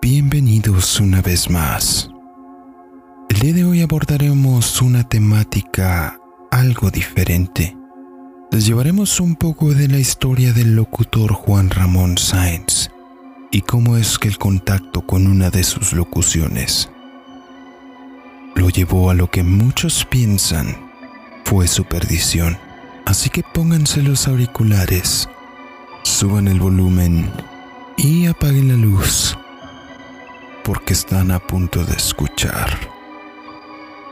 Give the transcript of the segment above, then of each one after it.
Bienvenidos una vez más. El día de hoy abordaremos una temática algo diferente. Les llevaremos un poco de la historia del locutor Juan Ramón Sáenz y cómo es que el contacto con una de sus locuciones lo llevó a lo que muchos piensan fue su perdición. Así que pónganse los auriculares, suban el volumen y apaguen la luz porque están a punto de escuchar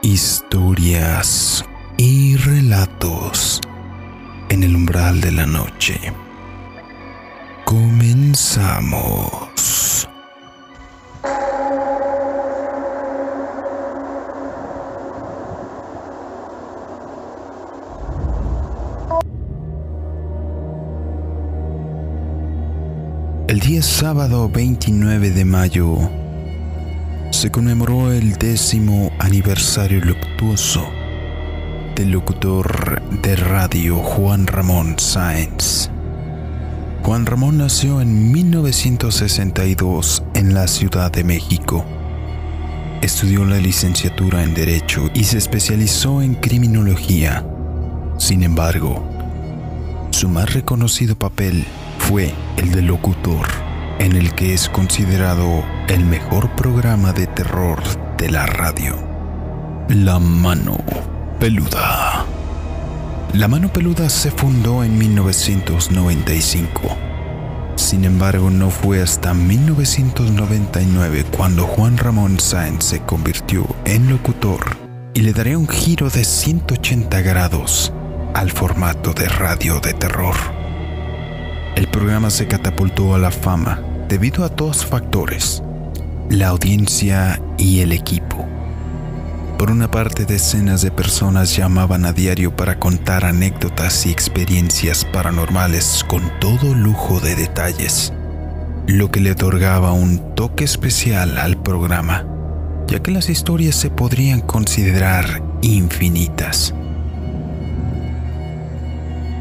historias y relatos en el umbral de la noche. Comenzamos. El día sábado 29 de mayo se conmemoró el décimo aniversario luctuoso del locutor de radio Juan Ramón Sáenz. Juan Ramón nació en 1962 en la Ciudad de México. Estudió la licenciatura en Derecho y se especializó en Criminología. Sin embargo, su más reconocido papel fue el de locutor, en el que es considerado el mejor programa de terror de la radio. La mano peluda. La mano peluda se fundó en 1995. Sin embargo, no fue hasta 1999 cuando Juan Ramón Sáenz se convirtió en locutor y le daría un giro de 180 grados al formato de radio de terror. El programa se catapultó a la fama debido a dos factores, la audiencia y el equipo. Por una parte, decenas de personas llamaban a diario para contar anécdotas y experiencias paranormales con todo lujo de detalles, lo que le otorgaba un toque especial al programa, ya que las historias se podrían considerar infinitas.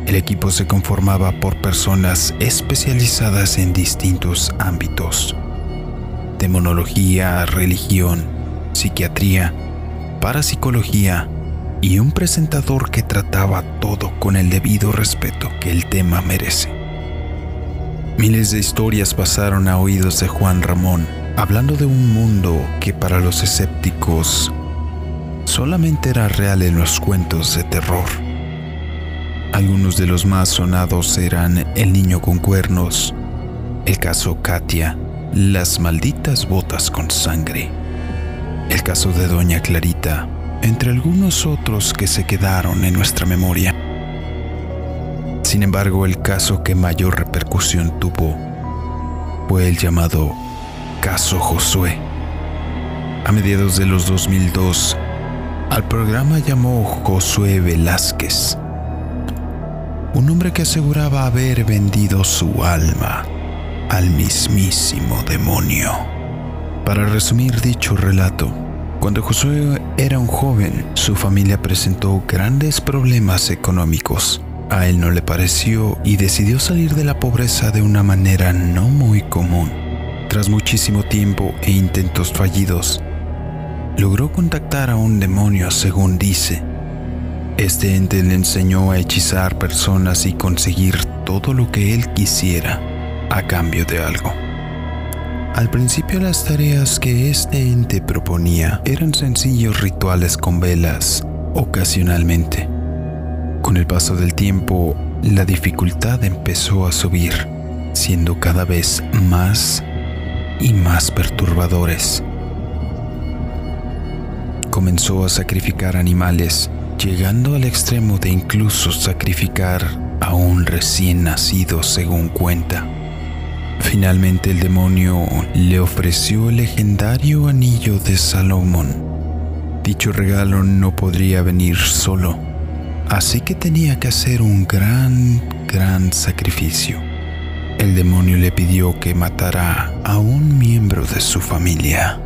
El equipo se conformaba por personas especializadas en distintos ámbitos. Demonología, religión, psiquiatría, parapsicología y un presentador que trataba todo con el debido respeto que el tema merece. Miles de historias pasaron a oídos de Juan Ramón, hablando de un mundo que para los escépticos solamente era real en los cuentos de terror. Algunos de los más sonados eran El niño con cuernos, el caso Katia, las malditas botas con sangre, el caso de Doña Clarita, entre algunos otros que se quedaron en nuestra memoria. Sin embargo, el caso que mayor repercusión tuvo fue el llamado Caso Josué. A mediados de los 2002, al programa llamó Josué Velázquez un hombre que aseguraba haber vendido su alma al mismísimo demonio. Para resumir dicho relato, cuando Josué era un joven, su familia presentó grandes problemas económicos. A él no le pareció y decidió salir de la pobreza de una manera no muy común. Tras muchísimo tiempo e intentos fallidos, logró contactar a un demonio según dice, este ente le enseñó a hechizar personas y conseguir todo lo que él quisiera a cambio de algo. Al principio las tareas que este ente proponía eran sencillos rituales con velas, ocasionalmente. Con el paso del tiempo, la dificultad empezó a subir, siendo cada vez más y más perturbadores. Comenzó a sacrificar animales llegando al extremo de incluso sacrificar a un recién nacido según cuenta. Finalmente el demonio le ofreció el legendario anillo de Salomón. Dicho regalo no podría venir solo, así que tenía que hacer un gran, gran sacrificio. El demonio le pidió que matara a un miembro de su familia.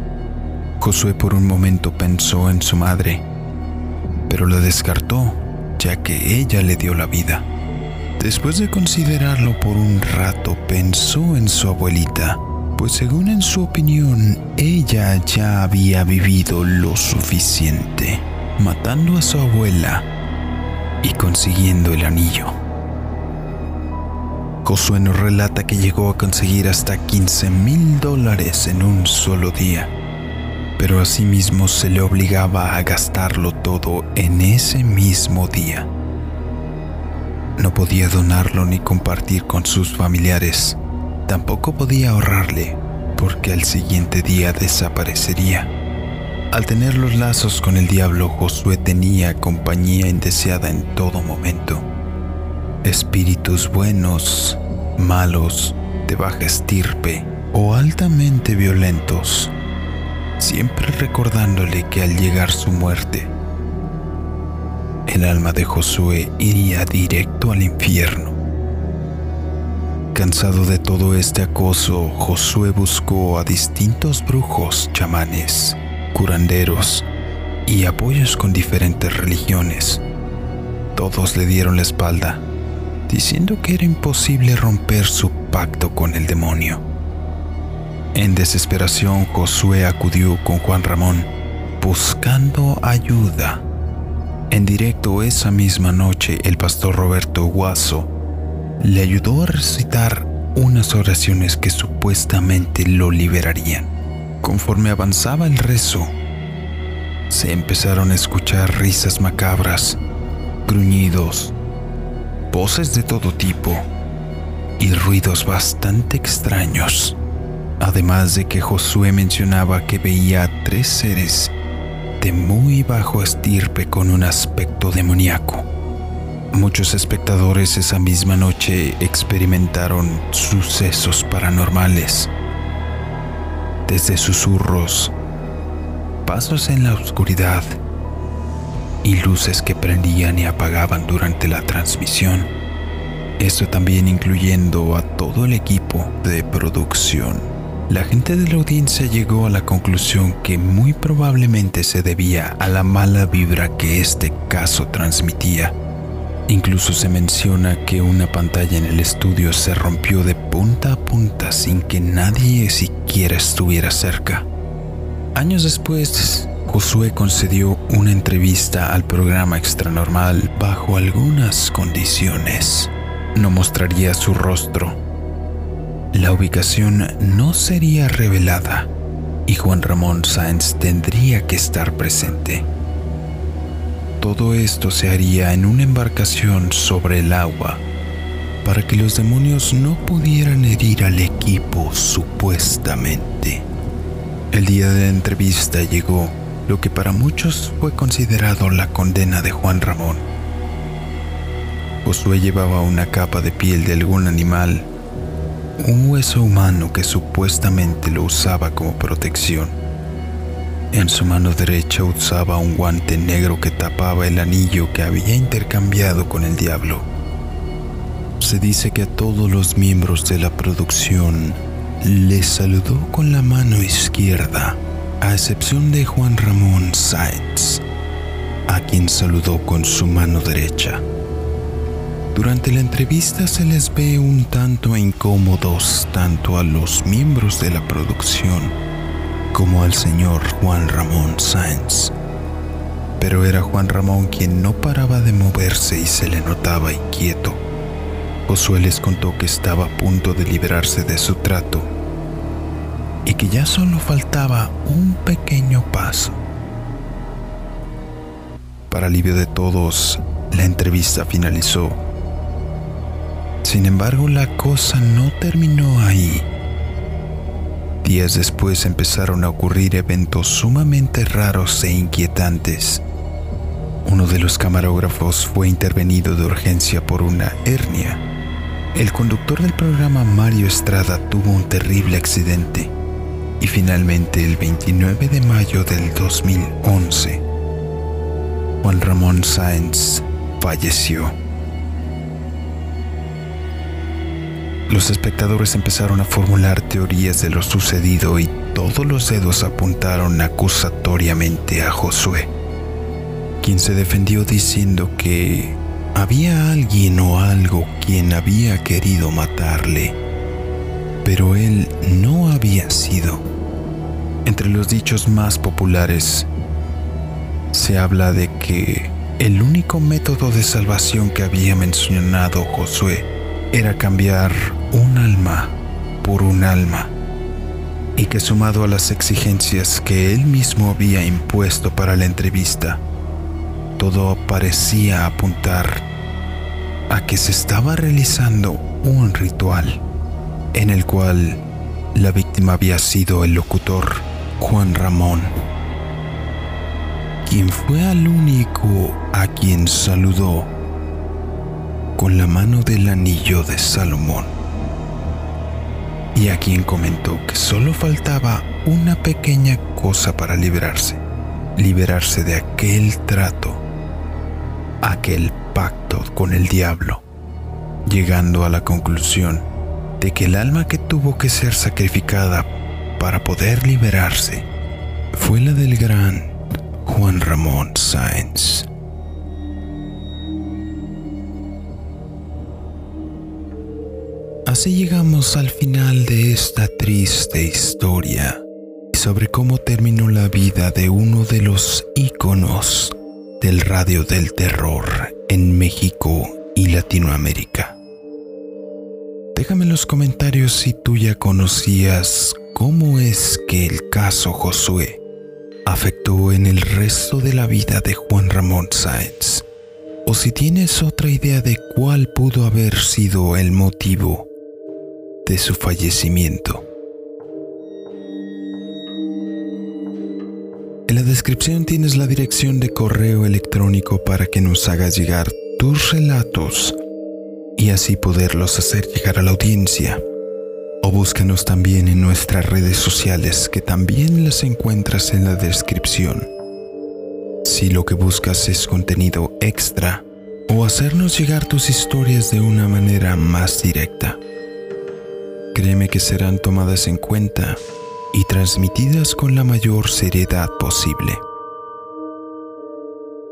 Josué por un momento pensó en su madre pero lo descartó, ya que ella le dio la vida. Después de considerarlo por un rato, pensó en su abuelita, pues según en su opinión, ella ya había vivido lo suficiente, matando a su abuela y consiguiendo el anillo. Josué nos relata que llegó a conseguir hasta 15 mil dólares en un solo día, pero asimismo se le obligaba a gastarlo todo en ese mismo día. No podía donarlo ni compartir con sus familiares, tampoco podía ahorrarle, porque al siguiente día desaparecería. Al tener los lazos con el diablo, Josué tenía compañía indeseada en todo momento espíritus buenos, malos, de baja estirpe o altamente violentos, siempre recordándole que al llegar su muerte, el alma de Josué iría directo al infierno. Cansado de todo este acoso, Josué buscó a distintos brujos, chamanes, curanderos y apoyos con diferentes religiones. Todos le dieron la espalda diciendo que era imposible romper su pacto con el demonio. En desesperación, Josué acudió con Juan Ramón buscando ayuda. En directo esa misma noche, el pastor Roberto Guaso le ayudó a recitar unas oraciones que supuestamente lo liberarían. Conforme avanzaba el rezo, se empezaron a escuchar risas macabras, gruñidos, voces de todo tipo y ruidos bastante extraños, además de que Josué mencionaba que veía a tres seres de muy bajo estirpe con un aspecto demoníaco. Muchos espectadores esa misma noche experimentaron sucesos paranormales, desde susurros, pasos en la oscuridad, y luces que prendían y apagaban durante la transmisión. Esto también incluyendo a todo el equipo de producción. La gente de la audiencia llegó a la conclusión que muy probablemente se debía a la mala vibra que este caso transmitía. Incluso se menciona que una pantalla en el estudio se rompió de punta a punta sin que nadie siquiera estuviera cerca. Años después, Josué concedió una entrevista al programa Extranormal bajo algunas condiciones. No mostraría su rostro. La ubicación no sería revelada y Juan Ramón Sáenz tendría que estar presente. Todo esto se haría en una embarcación sobre el agua para que los demonios no pudieran herir al equipo supuestamente. El día de la entrevista llegó lo que para muchos fue considerado la condena de Juan Ramón. Josué llevaba una capa de piel de algún animal, un hueso humano que supuestamente lo usaba como protección. En su mano derecha usaba un guante negro que tapaba el anillo que había intercambiado con el diablo. Se dice que a todos los miembros de la producción les saludó con la mano izquierda a excepción de Juan Ramón Sáenz, a quien saludó con su mano derecha. Durante la entrevista se les ve un tanto incómodos tanto a los miembros de la producción como al señor Juan Ramón Sáenz. Pero era Juan Ramón quien no paraba de moverse y se le notaba inquieto. Josué les contó que estaba a punto de liberarse de su trato y que ya solo faltaba un pequeño paso. Para alivio de todos, la entrevista finalizó. Sin embargo, la cosa no terminó ahí. Días después empezaron a ocurrir eventos sumamente raros e inquietantes. Uno de los camarógrafos fue intervenido de urgencia por una hernia. El conductor del programa Mario Estrada tuvo un terrible accidente y finalmente el 29 de mayo del 2011, Juan Ramón Sáenz falleció. Los espectadores empezaron a formular teorías de lo sucedido y todos los dedos apuntaron acusatoriamente a Josué, quien se defendió diciendo que había alguien o algo quien había querido matarle pero él no había sido. Entre los dichos más populares se habla de que el único método de salvación que había mencionado Josué era cambiar un alma por un alma y que sumado a las exigencias que él mismo había impuesto para la entrevista, todo parecía apuntar a que se estaba realizando un ritual en el cual la víctima había sido el locutor Juan Ramón, quien fue al único a quien saludó con la mano del anillo de Salomón y a quien comentó que solo faltaba una pequeña cosa para liberarse, liberarse de aquel trato, aquel pacto con el diablo, llegando a la conclusión de que el alma que tuvo que ser sacrificada para poder liberarse fue la del gran Juan Ramón Sáenz. Así llegamos al final de esta triste historia sobre cómo terminó la vida de uno de los íconos del radio del terror en México y Latinoamérica. Déjame en los comentarios si tú ya conocías cómo es que el caso Josué afectó en el resto de la vida de Juan Ramón Sáenz, o si tienes otra idea de cuál pudo haber sido el motivo de su fallecimiento. En la descripción tienes la dirección de correo electrónico para que nos hagas llegar tus relatos y así poderlos hacer llegar a la audiencia. O búscanos también en nuestras redes sociales que también las encuentras en la descripción. Si lo que buscas es contenido extra o hacernos llegar tus historias de una manera más directa créeme que serán tomadas en cuenta y transmitidas con la mayor seriedad posible.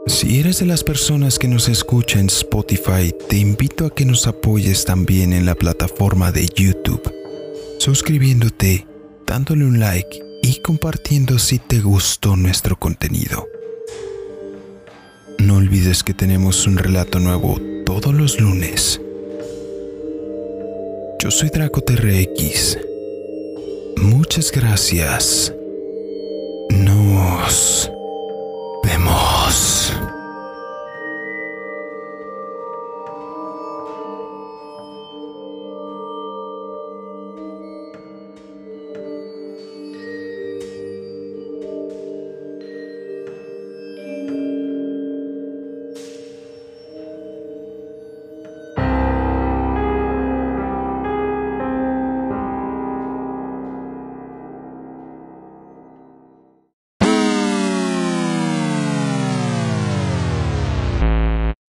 Si eres de las personas que nos escuchan en Spotify, te invito a que nos apoyes también en la plataforma de YouTube, suscribiéndote, dándole un like y compartiendo si te gustó nuestro contenido. No olvides que tenemos un relato nuevo todos los lunes yo soy Draco TRX. Muchas gracias. Nos